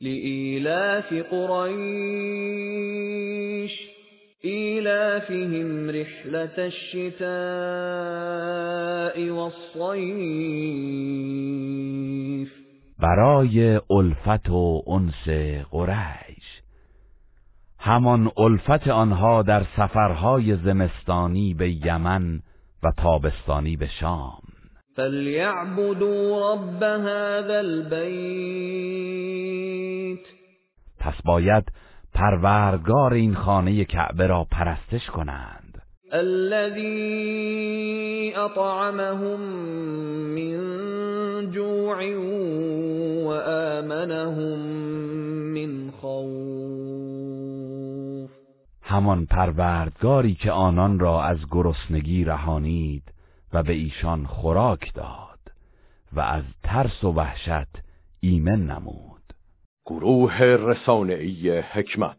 لإيلاف قريش إيلافهم رحلة الشتاء والصيف. برای الفت و انس قریش. همان الفت آنها در سفرهای زمستانی به یمن و تابستانی به شام. فليعبدوا رب هذا البيت. پس باید پروردگار این خانه کعبه را پرستش کنند. الذي أطعمهم من جوع وآمنهم من خوف. همان پروردگاری که آنان را از گرسنگی رهانید و به ایشان خوراک داد و از ترس و وحشت ایمن نمود. گروه رسانه‌ای حکمت.